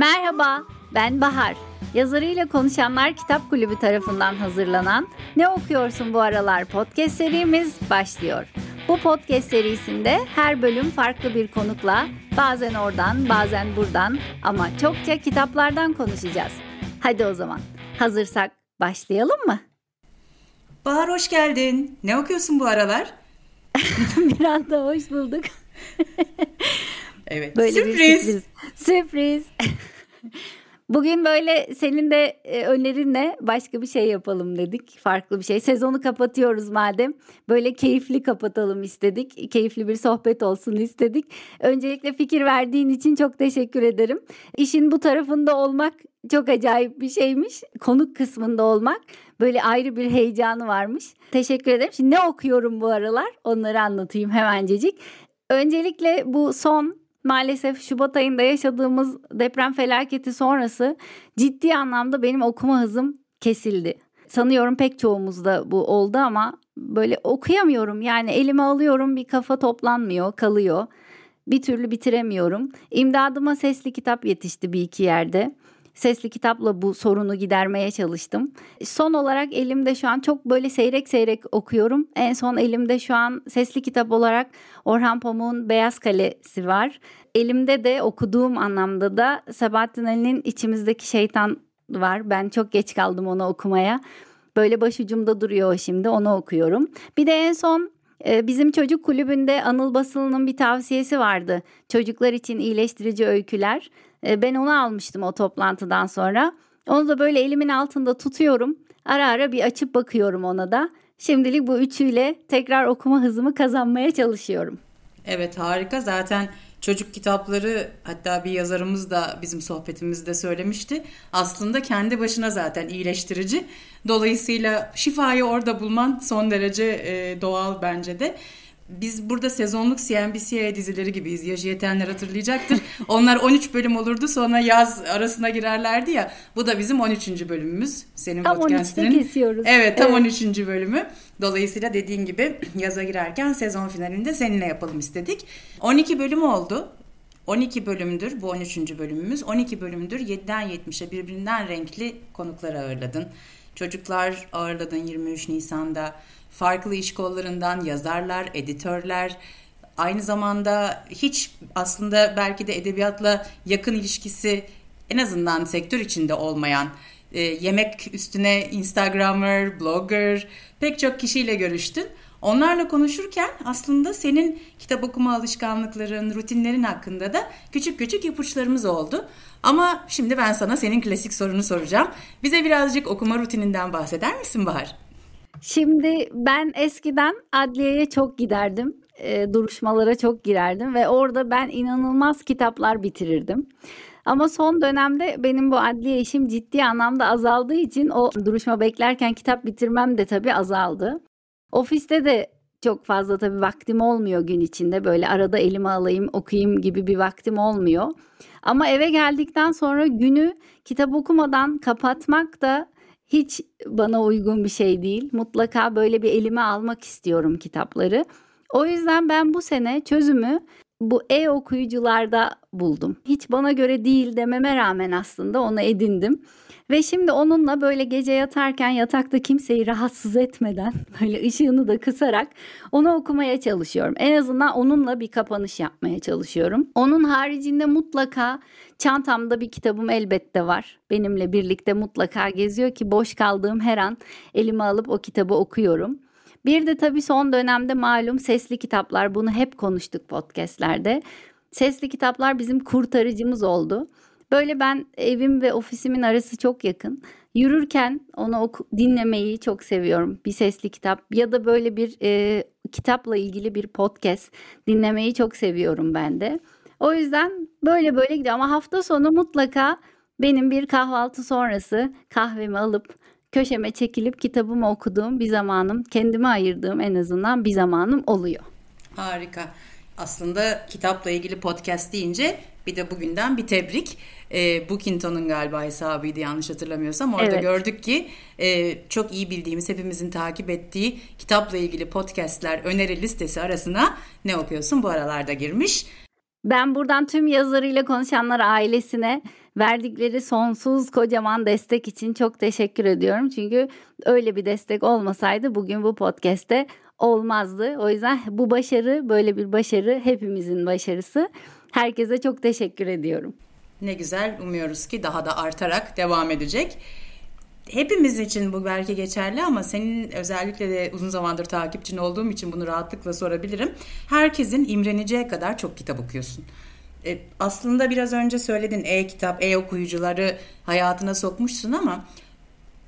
Merhaba, ben Bahar. Yazarıyla Konuşanlar Kitap Kulübü tarafından hazırlanan Ne Okuyorsun Bu Aralar podcast serimiz başlıyor. Bu podcast serisinde her bölüm farklı bir konukla bazen oradan bazen buradan ama çokça kitaplardan konuşacağız. Hadi o zaman hazırsak başlayalım mı? Bahar hoş geldin. Ne okuyorsun bu aralar? bir anda hoş bulduk. Evet. Böyle sürpriz. sürpriz. Sürpriz. Bugün böyle senin de e, önerinle başka bir şey yapalım dedik. Farklı bir şey. Sezonu kapatıyoruz madem. Böyle keyifli kapatalım istedik. Keyifli bir sohbet olsun istedik. Öncelikle fikir verdiğin için çok teşekkür ederim. İşin bu tarafında olmak çok acayip bir şeymiş. Konuk kısmında olmak böyle ayrı bir heyecanı varmış. Teşekkür ederim. Şimdi ne okuyorum bu aralar? Onları anlatayım hemencecik. Öncelikle bu son maalesef Şubat ayında yaşadığımız deprem felaketi sonrası ciddi anlamda benim okuma hızım kesildi. Sanıyorum pek çoğumuzda bu oldu ama böyle okuyamıyorum. Yani elime alıyorum bir kafa toplanmıyor, kalıyor. Bir türlü bitiremiyorum. İmdadıma sesli kitap yetişti bir iki yerde. Sesli kitapla bu sorunu gidermeye çalıştım. Son olarak elimde şu an çok böyle seyrek seyrek okuyorum. En son elimde şu an sesli kitap olarak Orhan Pamuk'un Beyaz Kalesi var. Elimde de okuduğum anlamda da Sabahattin Ali'nin İçimizdeki Şeytan var. Ben çok geç kaldım onu okumaya. Böyle başucumda duruyor şimdi onu okuyorum. Bir de en son e, Bizim çocuk kulübünde Anıl Basılı'nın bir tavsiyesi vardı. Çocuklar için iyileştirici öyküler. E, ben onu almıştım o toplantıdan sonra. Onu da böyle elimin altında tutuyorum. Ara ara bir açıp bakıyorum ona da. Şimdilik bu üçüyle tekrar okuma hızımı kazanmaya çalışıyorum. Evet harika zaten çocuk kitapları hatta bir yazarımız da bizim sohbetimizde söylemişti. Aslında kendi başına zaten iyileştirici. Dolayısıyla şifayı orada bulman son derece e, doğal bence de. Biz burada sezonluk CNBC dizileri gibiyiz. Yaşı yetenler hatırlayacaktır. Onlar 13 bölüm olurdu sonra yaz arasına girerlerdi ya. Bu da bizim 13. bölümümüz. Senin tam podcast'inin. kesiyoruz. Evet tam evet. 13. bölümü. Dolayısıyla dediğin gibi yaza girerken sezon finalinde seninle yapalım istedik. 12 bölüm oldu. 12 bölümdür bu 13. bölümümüz. 12 bölümdür 7'den 70'e birbirinden renkli konuklar ağırladın. Çocuklar ağırladın 23 Nisan'da farklı iş kollarından yazarlar, editörler, aynı zamanda hiç aslında belki de edebiyatla yakın ilişkisi en azından sektör içinde olmayan e, yemek üstüne Instagrammer, blogger pek çok kişiyle görüştün. Onlarla konuşurken aslında senin kitap okuma alışkanlıkların, rutinlerin hakkında da küçük küçük ipuçlarımız oldu. Ama şimdi ben sana senin klasik sorunu soracağım. Bize birazcık okuma rutininden bahseder misin Bahar? Şimdi ben eskiden adliyeye çok giderdim. E, duruşmalara çok girerdim ve orada ben inanılmaz kitaplar bitirirdim. Ama son dönemde benim bu adliye işim ciddi anlamda azaldığı için o duruşma beklerken kitap bitirmem de tabii azaldı. Ofiste de çok fazla tabii vaktim olmuyor gün içinde. Böyle arada elime alayım, okuyayım gibi bir vaktim olmuyor. Ama eve geldikten sonra günü kitap okumadan kapatmak da hiç bana uygun bir şey değil. Mutlaka böyle bir elime almak istiyorum kitapları. O yüzden ben bu sene çözümü bu e-okuyucularda buldum. Hiç bana göre değil dememe rağmen aslında onu edindim. Ve şimdi onunla böyle gece yatarken yatakta kimseyi rahatsız etmeden böyle ışığını da kısarak onu okumaya çalışıyorum. En azından onunla bir kapanış yapmaya çalışıyorum. Onun haricinde mutlaka çantamda bir kitabım elbette var. Benimle birlikte mutlaka geziyor ki boş kaldığım her an elime alıp o kitabı okuyorum. Bir de tabii son dönemde malum sesli kitaplar bunu hep konuştuk podcastlerde. Sesli kitaplar bizim kurtarıcımız oldu. Böyle ben evim ve ofisimin arası çok yakın. Yürürken onu oku, dinlemeyi çok seviyorum. Bir sesli kitap ya da böyle bir e, kitapla ilgili bir podcast dinlemeyi çok seviyorum ben de. O yüzden böyle böyle gidiyor ama hafta sonu mutlaka benim bir kahvaltı sonrası kahvemi alıp köşeme çekilip kitabımı okuduğum bir zamanım, kendime ayırdığım en azından bir zamanım oluyor. Harika. Aslında kitapla ilgili podcast deyince bir de bugünden bir tebrik. E, Bookinton'un galiba hesabıydı yanlış hatırlamıyorsam. Orada evet. gördük ki e, çok iyi bildiğimiz, hepimizin takip ettiği kitapla ilgili podcastler öneri listesi arasına ne okuyorsun bu aralarda girmiş. Ben buradan tüm yazarıyla konuşanlar ailesine verdikleri sonsuz kocaman destek için çok teşekkür ediyorum. Çünkü öyle bir destek olmasaydı bugün bu podcast'te olmazdı. O yüzden bu başarı böyle bir başarı hepimizin başarısı. Herkese çok teşekkür ediyorum. Ne güzel umuyoruz ki daha da artarak devam edecek. Hepimiz için bu belki geçerli ama senin özellikle de uzun zamandır takipçin olduğum için bunu rahatlıkla sorabilirim. Herkesin imreneceği kadar çok kitap okuyorsun. E, aslında biraz önce söyledin e-kitap, e-okuyucuları hayatına sokmuşsun ama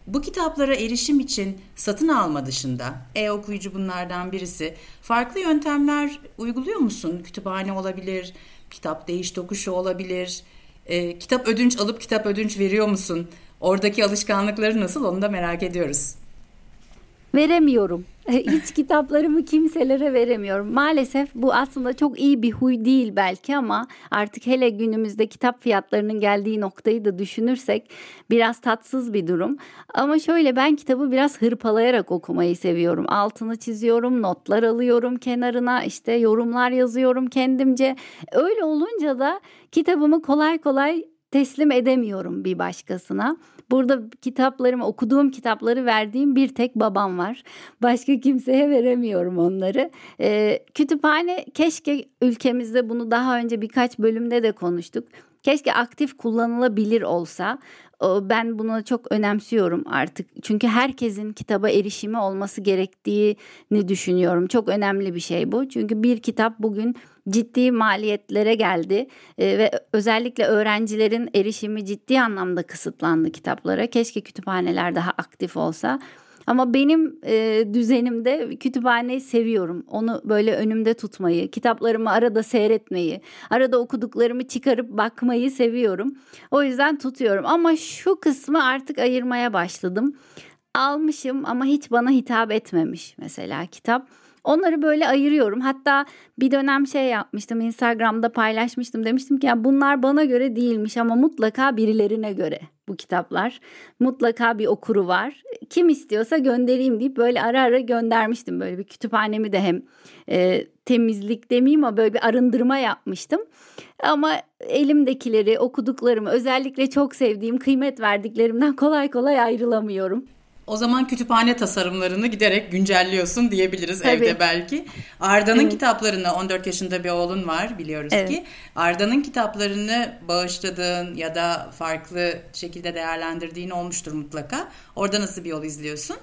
bu kitaplara erişim için satın alma dışında e-okuyucu bunlardan birisi. Farklı yöntemler uyguluyor musun? Kütüphane olabilir, kitap değiş tokuşu olabilir. E, kitap ödünç alıp kitap ödünç veriyor musun? Oradaki alışkanlıkları nasıl onu da merak ediyoruz. Veremiyorum. Hiç kitaplarımı kimselere veremiyorum. Maalesef bu aslında çok iyi bir huy değil belki ama artık hele günümüzde kitap fiyatlarının geldiği noktayı da düşünürsek biraz tatsız bir durum. Ama şöyle ben kitabı biraz hırpalayarak okumayı seviyorum. Altını çiziyorum, notlar alıyorum kenarına, işte yorumlar yazıyorum kendimce. Öyle olunca da kitabımı kolay kolay teslim edemiyorum bir başkasına. Burada kitaplarımı okuduğum kitapları verdiğim bir tek babam var. Başka kimseye veremiyorum onları. Ee, kütüphane keşke ülkemizde bunu daha önce birkaç bölümde de konuştuk. Keşke aktif kullanılabilir olsa. Ben bunu çok önemsiyorum artık. Çünkü herkesin kitaba erişimi olması gerektiğini düşünüyorum. Çok önemli bir şey bu. Çünkü bir kitap bugün ciddi maliyetlere geldi e, ve özellikle öğrencilerin erişimi ciddi anlamda kısıtlandı kitaplara. Keşke kütüphaneler daha aktif olsa. Ama benim e, düzenimde kütüphaneyi seviyorum. Onu böyle önümde tutmayı, kitaplarımı arada seyretmeyi, arada okuduklarımı çıkarıp bakmayı seviyorum. O yüzden tutuyorum. Ama şu kısmı artık ayırmaya başladım. Almışım ama hiç bana hitap etmemiş mesela kitap. Onları böyle ayırıyorum. Hatta bir dönem şey yapmıştım Instagram'da paylaşmıştım. Demiştim ki ya bunlar bana göre değilmiş ama mutlaka birilerine göre bu kitaplar. Mutlaka bir okuru var. Kim istiyorsa göndereyim deyip böyle ara ara göndermiştim. Böyle bir kütüphanemi de hem e, temizlik demeyeyim ama böyle bir arındırma yapmıştım. Ama elimdekileri, okuduklarımı, özellikle çok sevdiğim, kıymet verdiklerimden kolay kolay ayrılamıyorum. O zaman kütüphane tasarımlarını giderek güncelliyorsun diyebiliriz Tabii. evde belki. Arda'nın evet. kitaplarını 14 yaşında bir oğlun var biliyoruz evet. ki. Arda'nın kitaplarını bağışladığın ya da farklı şekilde değerlendirdiğin olmuştur mutlaka. Orada nasıl bir yol izliyorsun?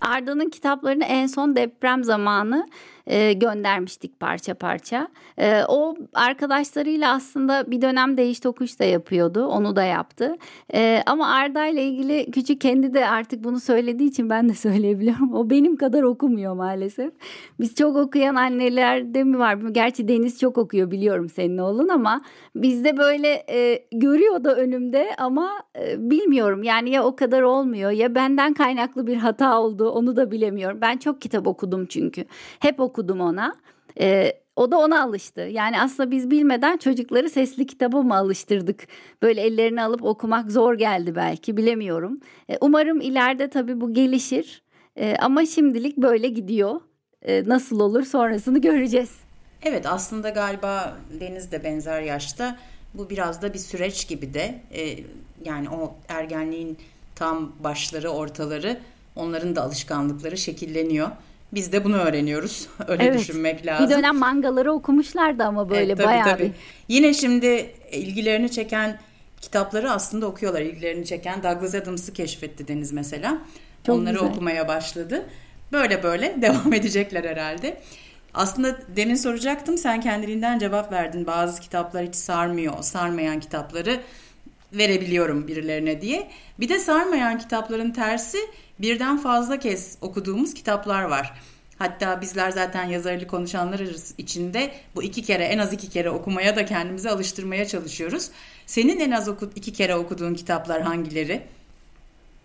Arda'nın kitaplarını en son deprem zamanı e, göndermiştik parça parça. E, o arkadaşlarıyla aslında bir dönem değiş tokuş da yapıyordu. Onu da yaptı. E, ama Arda ile ilgili küçük kendi de artık bunu söylediği için ben de söyleyebiliyorum. O benim kadar okumuyor maalesef. Biz çok okuyan annelerde mi var? Gerçi Deniz çok okuyor biliyorum senin oğlun ama bizde böyle e, görüyor da önümde ama e, bilmiyorum. Yani ya o kadar olmuyor ya benden kaynaklı bir hata oldu onu da bilemiyorum. Ben çok kitap okudum çünkü. Hep okudum okudum ona. E, o da ona alıştı. Yani aslında biz bilmeden çocukları sesli kitaba mı alıştırdık? Böyle ellerini alıp okumak zor geldi belki bilemiyorum. E, umarım ileride tabii bu gelişir. E, ama şimdilik böyle gidiyor. E, nasıl olur sonrasını göreceğiz. Evet aslında galiba Deniz de benzer yaşta. Bu biraz da bir süreç gibi de e, yani o ergenliğin tam başları ortaları onların da alışkanlıkları şekilleniyor. Biz de bunu öğreniyoruz. Öyle evet. düşünmek lazım. Bir dönem mangaları okumuşlardı ama böyle evet, tabii, bayağı tabii. bir. Yine şimdi ilgilerini çeken kitapları aslında okuyorlar. İlgilerini çeken Douglas Adams'ı keşfetti Deniz mesela. Çok Onları güzel. okumaya başladı. Böyle böyle devam edecekler herhalde. Aslında demin soracaktım sen kendiliğinden cevap verdin. Bazı kitaplar hiç sarmıyor. Sarmayan kitapları verebiliyorum birilerine diye. Bir de sarmayan kitapların tersi birden fazla kez okuduğumuz kitaplar var. Hatta bizler zaten yazarlı konuşanlar içinde bu iki kere en az iki kere okumaya da kendimizi alıştırmaya çalışıyoruz. Senin en az oku, iki kere okuduğun kitaplar hangileri?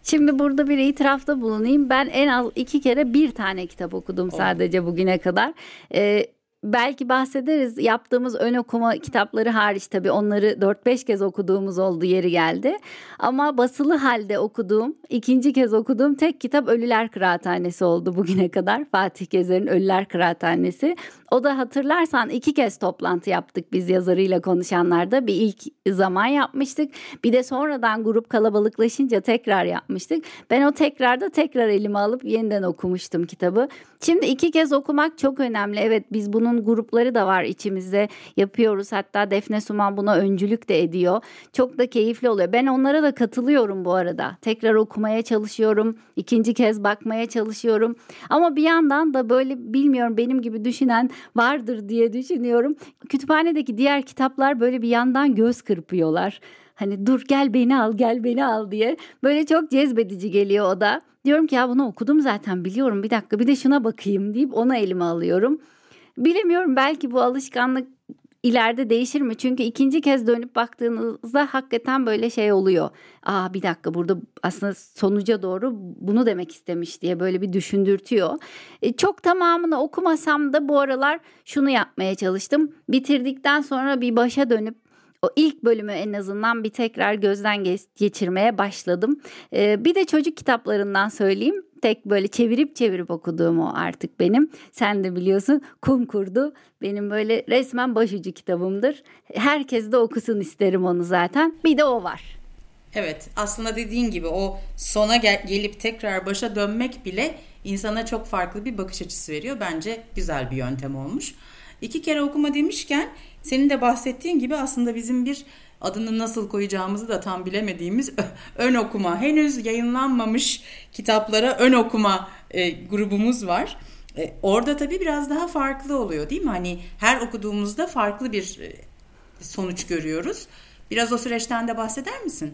Şimdi burada bir itirafta bulunayım. Ben en az iki kere bir tane kitap okudum sadece bugüne kadar. Ee, belki bahsederiz. Yaptığımız ön okuma kitapları hariç tabii onları 4-5 kez okuduğumuz oldu yeri geldi. Ama basılı halde okuduğum, ikinci kez okuduğum tek kitap Ölüler Kıraathanesi oldu bugüne kadar. Fatih Gezer'in Ölüler Kıraathanesi. O da hatırlarsan iki kez toplantı yaptık biz yazarıyla konuşanlarda. Bir ilk zaman yapmıştık. Bir de sonradan grup kalabalıklaşınca tekrar yapmıştık. Ben o tekrarda tekrar elime alıp yeniden okumuştum kitabı. Şimdi iki kez okumak çok önemli. Evet biz bunun grupları da var içimizde yapıyoruz. Hatta Defne Suman buna öncülük de ediyor. Çok da keyifli oluyor. Ben onlara da katılıyorum bu arada. Tekrar okumaya çalışıyorum. ikinci kez bakmaya çalışıyorum. Ama bir yandan da böyle bilmiyorum benim gibi düşünen vardır diye düşünüyorum. Kütüphanedeki diğer kitaplar böyle bir yandan göz kırpıyorlar. Hani dur gel beni al gel beni al diye. Böyle çok cezbedici geliyor o da. Diyorum ki ya bunu okudum zaten biliyorum bir dakika bir de şuna bakayım deyip ona elime alıyorum. Bilemiyorum belki bu alışkanlık ileride değişir mi? Çünkü ikinci kez dönüp baktığınızda hakikaten böyle şey oluyor. Aa bir dakika burada aslında sonuca doğru bunu demek istemiş diye böyle bir düşündürtüyor. E, çok tamamını okumasam da bu aralar şunu yapmaya çalıştım. Bitirdikten sonra bir başa dönüp o ilk bölümü en azından bir tekrar gözden geçirmeye başladım. Ee, bir de çocuk kitaplarından söyleyeyim. Tek böyle çevirip çevirip okuduğum o artık benim. Sen de biliyorsun Kum Kurdu benim böyle resmen başucu kitabımdır. Herkes de okusun isterim onu zaten. Bir de o var. Evet aslında dediğin gibi o sona gel- gelip tekrar başa dönmek bile insana çok farklı bir bakış açısı veriyor. Bence güzel bir yöntem olmuş. İki kere okuma demişken senin de bahsettiğin gibi aslında bizim bir adını nasıl koyacağımızı da tam bilemediğimiz ön okuma henüz yayınlanmamış kitaplara ön okuma e, grubumuz var. E, orada tabii biraz daha farklı oluyor değil mi? Hani her okuduğumuzda farklı bir e, sonuç görüyoruz. Biraz o süreçten de bahseder misin?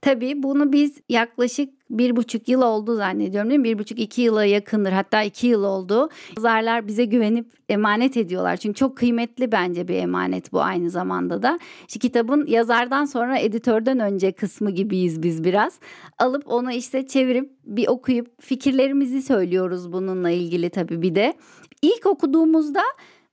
Tabii bunu biz yaklaşık bir buçuk yıl oldu zannediyorum değil mi? Bir buçuk iki yıla yakındır hatta iki yıl oldu. Yazarlar bize güvenip emanet ediyorlar. Çünkü çok kıymetli bence bir emanet bu aynı zamanda da. İşte kitabın yazardan sonra editörden önce kısmı gibiyiz biz biraz. Alıp onu işte çevirip bir okuyup fikirlerimizi söylüyoruz bununla ilgili tabii bir de. İlk okuduğumuzda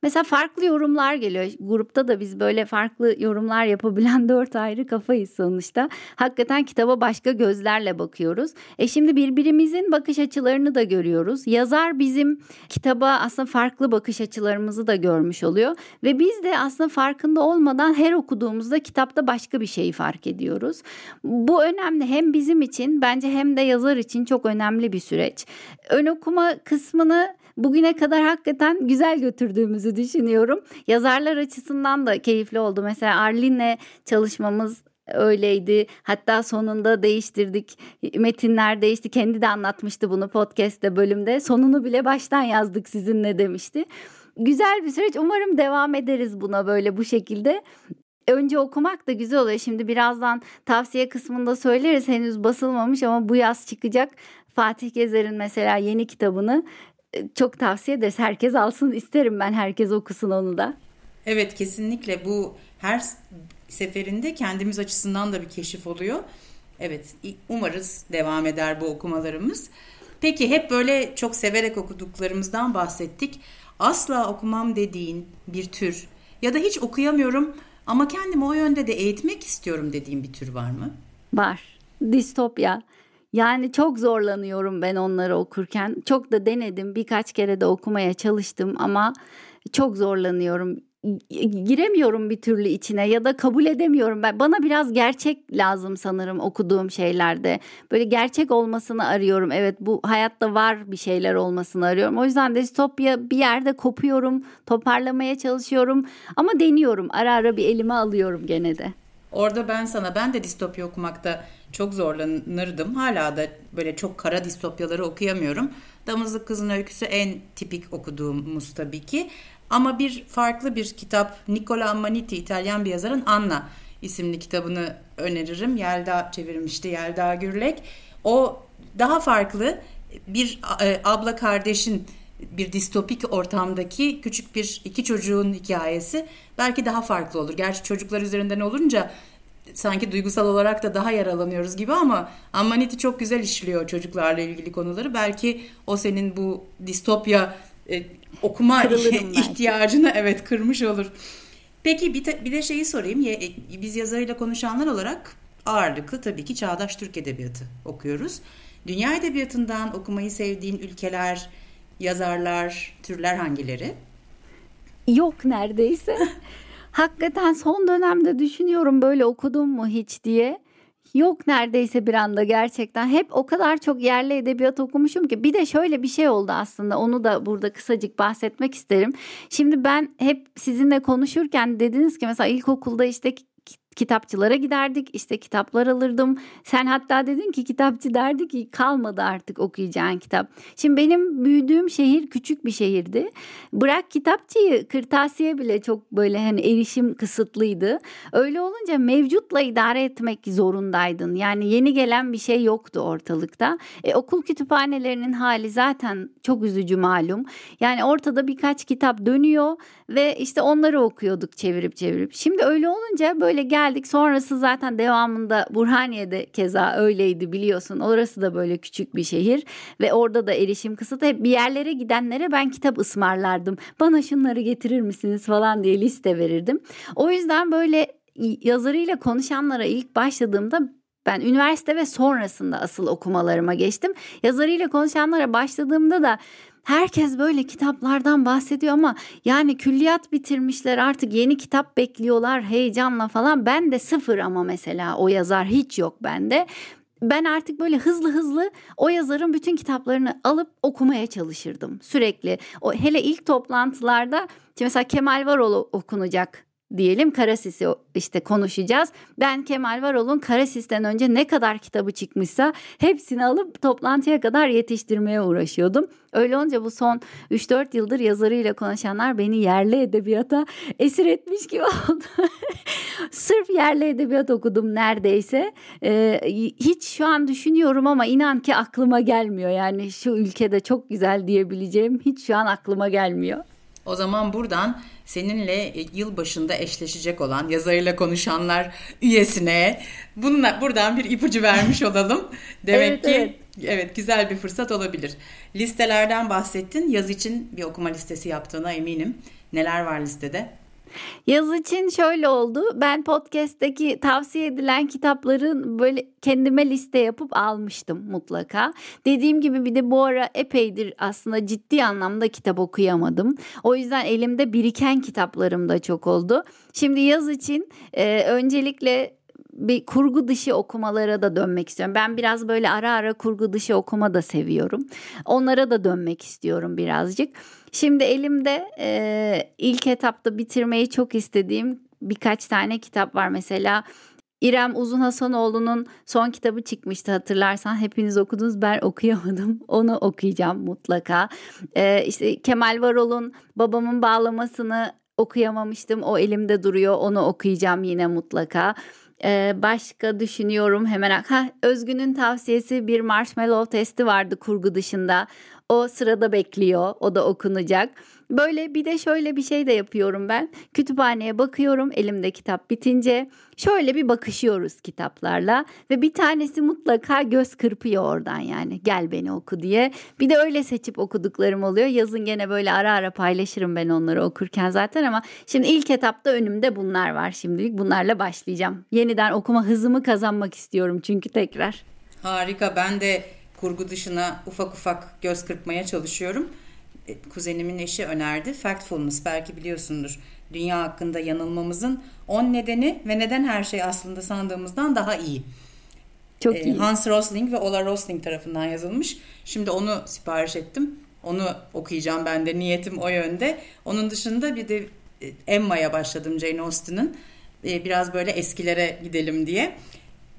Mesela farklı yorumlar geliyor. Grupta da biz böyle farklı yorumlar yapabilen dört ayrı kafayız sonuçta. Hakikaten kitaba başka gözlerle bakıyoruz. E şimdi birbirimizin bakış açılarını da görüyoruz. Yazar bizim kitaba aslında farklı bakış açılarımızı da görmüş oluyor. Ve biz de aslında farkında olmadan her okuduğumuzda kitapta başka bir şeyi fark ediyoruz. Bu önemli hem bizim için bence hem de yazar için çok önemli bir süreç. Ön okuma kısmını bugüne kadar hakikaten güzel götürdüğümüzü düşünüyorum. Yazarlar açısından da keyifli oldu. Mesela Arlin'le çalışmamız öyleydi. Hatta sonunda değiştirdik. Metinler değişti. Kendi de anlatmıştı bunu podcast'te bölümde. Sonunu bile baştan yazdık sizinle demişti. Güzel bir süreç. Umarım devam ederiz buna böyle bu şekilde. Önce okumak da güzel oluyor. Şimdi birazdan tavsiye kısmında söyleriz. Henüz basılmamış ama bu yaz çıkacak. Fatih Gezer'in mesela yeni kitabını çok tavsiye ederiz. Herkes alsın isterim ben herkes okusun onu da. Evet kesinlikle bu her seferinde kendimiz açısından da bir keşif oluyor. Evet umarız devam eder bu okumalarımız. Peki hep böyle çok severek okuduklarımızdan bahsettik. Asla okumam dediğin bir tür ya da hiç okuyamıyorum ama kendimi o yönde de eğitmek istiyorum dediğin bir tür var mı? Var. Distopya. Yani çok zorlanıyorum ben onları okurken. Çok da denedim. Birkaç kere de okumaya çalıştım ama çok zorlanıyorum. Giremiyorum bir türlü içine ya da kabul edemiyorum. Ben bana biraz gerçek lazım sanırım okuduğum şeylerde. Böyle gerçek olmasını arıyorum. Evet bu hayatta var bir şeyler olmasını arıyorum. O yüzden distopya bir yerde kopuyorum, toparlamaya çalışıyorum ama deniyorum. Ara ara bir elime alıyorum gene de. Orada ben sana ben de distopya okumakta çok zorlanırdım. Hala da böyle çok kara distopyaları okuyamıyorum. Damızlık Kızın Öyküsü en tipik okuduğumuz tabii ki. Ama bir farklı bir kitap Nicola Amaniti İtalyan bir yazarın Anna isimli kitabını öneririm. Yelda çevirmişti Yelda Gürlek. O daha farklı bir e, abla kardeşin bir distopik ortamdaki küçük bir iki çocuğun hikayesi belki daha farklı olur. Gerçi çocuklar üzerinden olunca sanki duygusal olarak da daha yaralanıyoruz gibi ama Ammaniti çok güzel işliyor çocuklarla ilgili konuları. Belki o senin bu distopya e, okuma ihtiyacını evet kırmış olur. Peki bir, de, bir de şeyi sorayım. E, biz yazarıyla konuşanlar olarak ağırlıklı tabii ki çağdaş Türk edebiyatı okuyoruz. Dünya edebiyatından okumayı sevdiğin ülkeler, yazarlar, türler hangileri? Yok neredeyse. Hakikaten son dönemde düşünüyorum böyle okudum mu hiç diye. Yok neredeyse bir anda gerçekten. Hep o kadar çok yerli edebiyat okumuşum ki. Bir de şöyle bir şey oldu aslında. Onu da burada kısacık bahsetmek isterim. Şimdi ben hep sizinle konuşurken dediniz ki mesela ilkokulda işte kitapçılara giderdik işte kitaplar alırdım. Sen hatta dedin ki kitapçı derdi ki kalmadı artık okuyacağın kitap. Şimdi benim büyüdüğüm şehir küçük bir şehirdi. Bırak kitapçıyı kırtasiye bile çok böyle hani erişim kısıtlıydı. Öyle olunca mevcutla idare etmek zorundaydın. Yani yeni gelen bir şey yoktu ortalıkta. E, okul kütüphanelerinin hali zaten çok üzücü malum. Yani ortada birkaç kitap dönüyor ve işte onları okuyorduk çevirip çevirip. Şimdi öyle olunca böyle geldik sonrası zaten devamında Burhaniye'de keza öyleydi biliyorsun. Orası da böyle küçük bir şehir ve orada da erişim kısıtlı. Hep bir yerlere gidenlere ben kitap ısmarlardım. Bana şunları getirir misiniz falan diye liste verirdim. O yüzden böyle yazarıyla konuşanlara ilk başladığımda ben üniversite ve sonrasında asıl okumalarıma geçtim. Yazarıyla konuşanlara başladığımda da Herkes böyle kitaplardan bahsediyor ama yani külliyat bitirmişler artık yeni kitap bekliyorlar heyecanla falan. Ben de sıfır ama mesela o yazar hiç yok bende. Ben artık böyle hızlı hızlı o yazarın bütün kitaplarını alıp okumaya çalışırdım sürekli. O hele ilk toplantılarda mesela Kemal Varol okunacak diyelim Karasis'i işte konuşacağız. Ben Kemal Varol'un Karasis'ten önce ne kadar kitabı çıkmışsa hepsini alıp toplantıya kadar yetiştirmeye uğraşıyordum. Öyle olunca bu son 3-4 yıldır yazarıyla konuşanlar beni yerli edebiyata esir etmiş gibi oldu. Sırf yerli edebiyat okudum neredeyse. Ee, hiç şu an düşünüyorum ama inan ki aklıma gelmiyor. Yani şu ülkede çok güzel diyebileceğim hiç şu an aklıma gelmiyor. O zaman buradan seninle e, yıl başında eşleşecek olan yazarıyla konuşanlar üyesine bununla buradan bir ipucu vermiş olalım. Demek evet, ki evet. evet güzel bir fırsat olabilir. Listelerden bahsettin. Yaz için bir okuma listesi yaptığına eminim. Neler var listede? Yaz için şöyle oldu. Ben podcast'teki tavsiye edilen kitapların böyle kendime liste yapıp almıştım mutlaka. Dediğim gibi bir de bu ara epeydir aslında ciddi anlamda kitap okuyamadım. O yüzden elimde biriken kitaplarım da çok oldu. Şimdi yaz için e, öncelikle bir kurgu dışı okumalara da dönmek istiyorum. Ben biraz böyle ara ara kurgu dışı okuma da seviyorum. Onlara da dönmek istiyorum birazcık. Şimdi elimde e, ilk etapta bitirmeyi çok istediğim birkaç tane kitap var. Mesela İrem Uzun Hasanoğlu'nun son kitabı çıkmıştı hatırlarsan hepiniz okudunuz ben okuyamadım onu okuyacağım mutlaka ee, işte Kemal Varol'un babamın bağlamasını okuyamamıştım o elimde duruyor onu okuyacağım yine mutlaka ee, başka düşünüyorum hemen. Ha, Özgün'ün tavsiyesi bir marshmallow testi vardı kurgu dışında. O sırada bekliyor. O da okunacak. Böyle bir de şöyle bir şey de yapıyorum ben. Kütüphaneye bakıyorum elimde kitap bitince. Şöyle bir bakışıyoruz kitaplarla ve bir tanesi mutlaka göz kırpıyor oradan yani gel beni oku diye. Bir de öyle seçip okuduklarım oluyor. Yazın gene böyle ara ara paylaşırım ben onları okurken zaten ama şimdi ilk etapta önümde bunlar var şimdilik. Bunlarla başlayacağım. Yeniden okuma hızımı kazanmak istiyorum çünkü tekrar. Harika ben de kurgu dışına ufak ufak göz kırpmaya çalışıyorum. E, kuzenimin eşi önerdi. Factfulness belki biliyorsundur. Dünya hakkında yanılmamızın 10 nedeni ve neden her şey aslında sandığımızdan daha iyi. Çok ee, iyi. Hans Rosling ve Ola Rosling tarafından yazılmış. Şimdi onu sipariş ettim. Onu okuyacağım ben de. Niyetim o yönde. Onun dışında bir de e, Emma'ya başladım Jane Austen'ın. E, biraz böyle eskilere gidelim diye.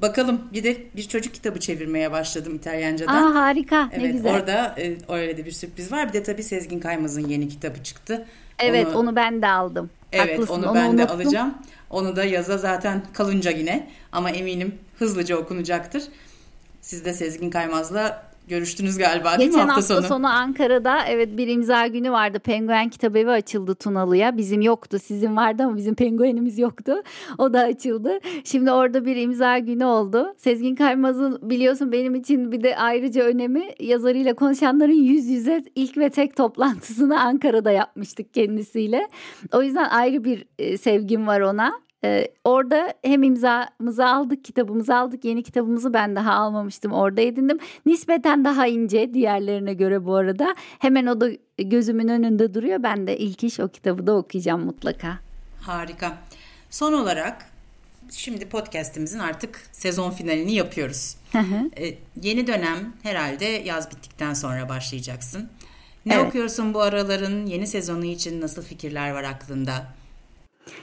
Bakalım bir de bir çocuk kitabı çevirmeye başladım İtalyancadan. Aa harika evet, ne güzel. Orada e, öyle de bir sürpriz var. Bir de tabii Sezgin Kaymaz'ın yeni kitabı çıktı. Evet onu, onu ben de aldım. Evet Haklısın, onu, onu ben unuttum. de alacağım. Onu da yaza zaten kalınca yine ama eminim hızlıca okunacaktır. Siz de Sezgin Kaymaz'la görüştünüz galiba değil Geçen mi hafta, hafta sonu? sonu Ankara'da evet bir imza günü vardı. Penguen Kitabevi açıldı Tunalı'ya. Bizim yoktu. Sizin vardı ama bizim penguenimiz yoktu. O da açıldı. Şimdi orada bir imza günü oldu. Sezgin Kaymaz'ın biliyorsun benim için bir de ayrıca önemi yazarıyla konuşanların yüz yüze ilk ve tek toplantısını Ankara'da yapmıştık kendisiyle. O yüzden ayrı bir e, sevgim var ona. Ee, orada hem imzamızı aldık, kitabımızı aldık. Yeni kitabımızı ben daha almamıştım. Orada edindim. Nispeten daha ince diğerlerine göre bu arada. Hemen o da gözümün önünde duruyor. Ben de ilk iş o kitabı da okuyacağım mutlaka. Harika. Son olarak şimdi podcast'imizin artık sezon finalini yapıyoruz. ee, yeni dönem herhalde yaz bittikten sonra başlayacaksın. Ne evet. okuyorsun bu araların? Yeni sezonu için nasıl fikirler var aklında?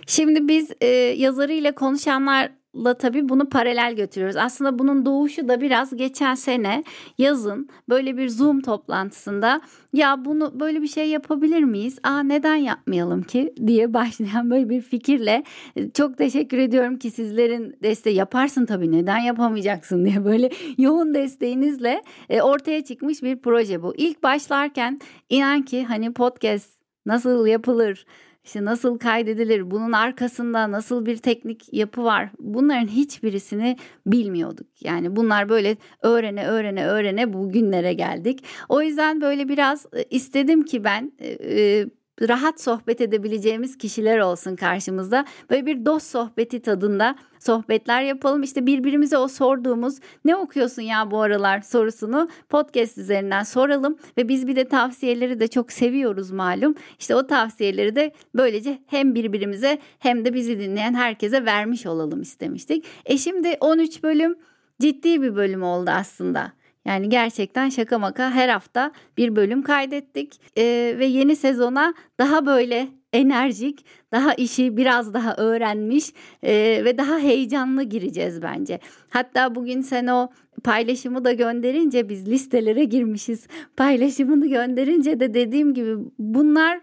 Şimdi biz e, yazarıyla konuşanlarla tabii bunu paralel götürüyoruz. Aslında bunun doğuşu da biraz geçen sene yazın böyle bir Zoom toplantısında ya bunu böyle bir şey yapabilir miyiz? Aa neden yapmayalım ki diye başlayan böyle bir fikirle e, çok teşekkür ediyorum ki sizlerin desteği yaparsın tabii neden yapamayacaksın diye böyle yoğun desteğinizle e, ortaya çıkmış bir proje bu. İlk başlarken inan ki hani podcast nasıl yapılır? İşte nasıl kaydedilir, bunun arkasında nasıl bir teknik yapı var bunların hiçbirisini bilmiyorduk. Yani bunlar böyle öğrene öğrene öğrene bugünlere geldik. O yüzden böyle biraz e, istedim ki ben e, e, rahat sohbet edebileceğimiz kişiler olsun karşımızda. Böyle bir dost sohbeti tadında sohbetler yapalım. İşte birbirimize o sorduğumuz ne okuyorsun ya bu aralar sorusunu podcast üzerinden soralım ve biz bir de tavsiyeleri de çok seviyoruz malum. İşte o tavsiyeleri de böylece hem birbirimize hem de bizi dinleyen herkese vermiş olalım istemiştik. E şimdi 13 bölüm ciddi bir bölüm oldu aslında. Yani gerçekten şaka maka her hafta bir bölüm kaydettik ee, ve yeni sezona daha böyle enerjik, daha işi biraz daha öğrenmiş e, ve daha heyecanlı gireceğiz bence. Hatta bugün sen o paylaşımı da gönderince biz listelere girmişiz. Paylaşımını gönderince de dediğim gibi bunlar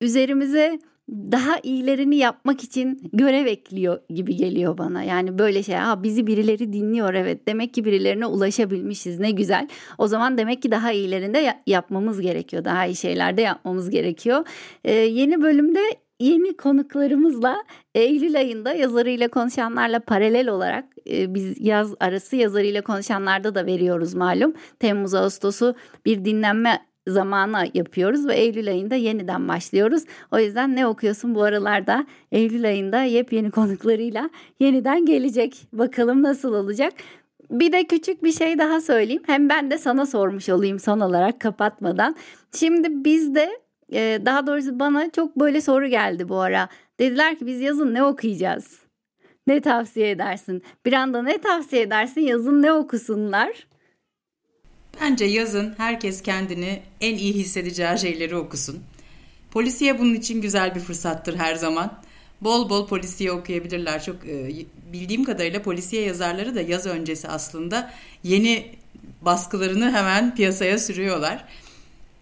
üzerimize daha iyilerini yapmak için görev ekliyor gibi geliyor bana. Yani böyle şey ha bizi birileri dinliyor evet demek ki birilerine ulaşabilmişiz ne güzel. O zaman demek ki daha iyilerinde yapmamız gerekiyor. Daha iyi şeylerde yapmamız gerekiyor. Ee, yeni bölümde yeni konuklarımızla Eylül ayında yazarıyla konuşanlarla paralel olarak e, biz yaz arası yazarıyla konuşanlarda da veriyoruz malum. Temmuz Ağustos'u bir dinlenme zamanı yapıyoruz ve Eylül ayında yeniden başlıyoruz. O yüzden ne okuyorsun bu aralarda? Eylül ayında yepyeni konuklarıyla yeniden gelecek. Bakalım nasıl olacak? Bir de küçük bir şey daha söyleyeyim. Hem ben de sana sormuş olayım son olarak kapatmadan. Şimdi bizde e, daha doğrusu bana çok böyle soru geldi bu ara. Dediler ki biz yazın ne okuyacağız? Ne tavsiye edersin? Bir anda ne tavsiye edersin? Yazın ne okusunlar? Bence yazın herkes kendini en iyi hissedeceği şeyleri okusun. Polisiye bunun için güzel bir fırsattır her zaman. Bol bol polisiye okuyabilirler. Çok e, bildiğim kadarıyla polisiye yazarları da yaz öncesi aslında yeni baskılarını hemen piyasaya sürüyorlar.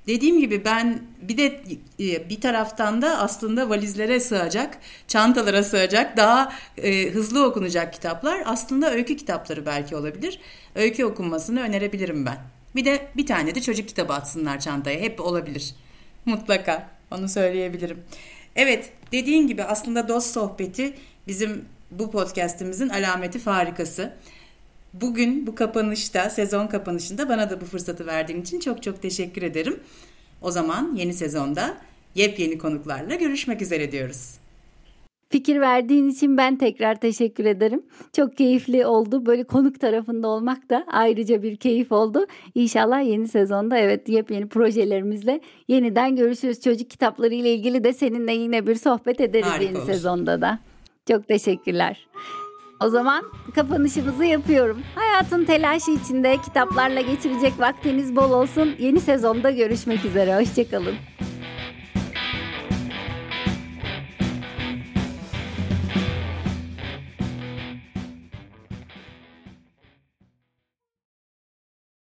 Dediğim gibi ben bir de e, bir taraftan da aslında valizlere sığacak, çantalara sığacak, daha e, hızlı okunacak kitaplar aslında öykü kitapları belki olabilir. Öykü okunmasını önerebilirim ben. Bir de bir tane de çocuk kitabı atsınlar çantaya. Hep olabilir. Mutlaka. Onu söyleyebilirim. Evet dediğin gibi aslında dost sohbeti bizim bu podcastimizin alameti farikası. Bugün bu kapanışta, sezon kapanışında bana da bu fırsatı verdiğin için çok çok teşekkür ederim. O zaman yeni sezonda yepyeni konuklarla görüşmek üzere diyoruz. Fikir verdiğin için ben tekrar teşekkür ederim. Çok keyifli oldu. Böyle konuk tarafında olmak da ayrıca bir keyif oldu. İnşallah yeni sezonda evet yepyeni projelerimizle yeniden görüşürüz. Çocuk kitapları ile ilgili de seninle yine bir sohbet ederiz Harika yeni olur. sezonda da. Çok teşekkürler. O zaman kapanışımızı yapıyorum. Hayatın telaşı içinde kitaplarla geçirecek vaktiniz bol olsun. Yeni sezonda görüşmek üzere. Hoşçakalın.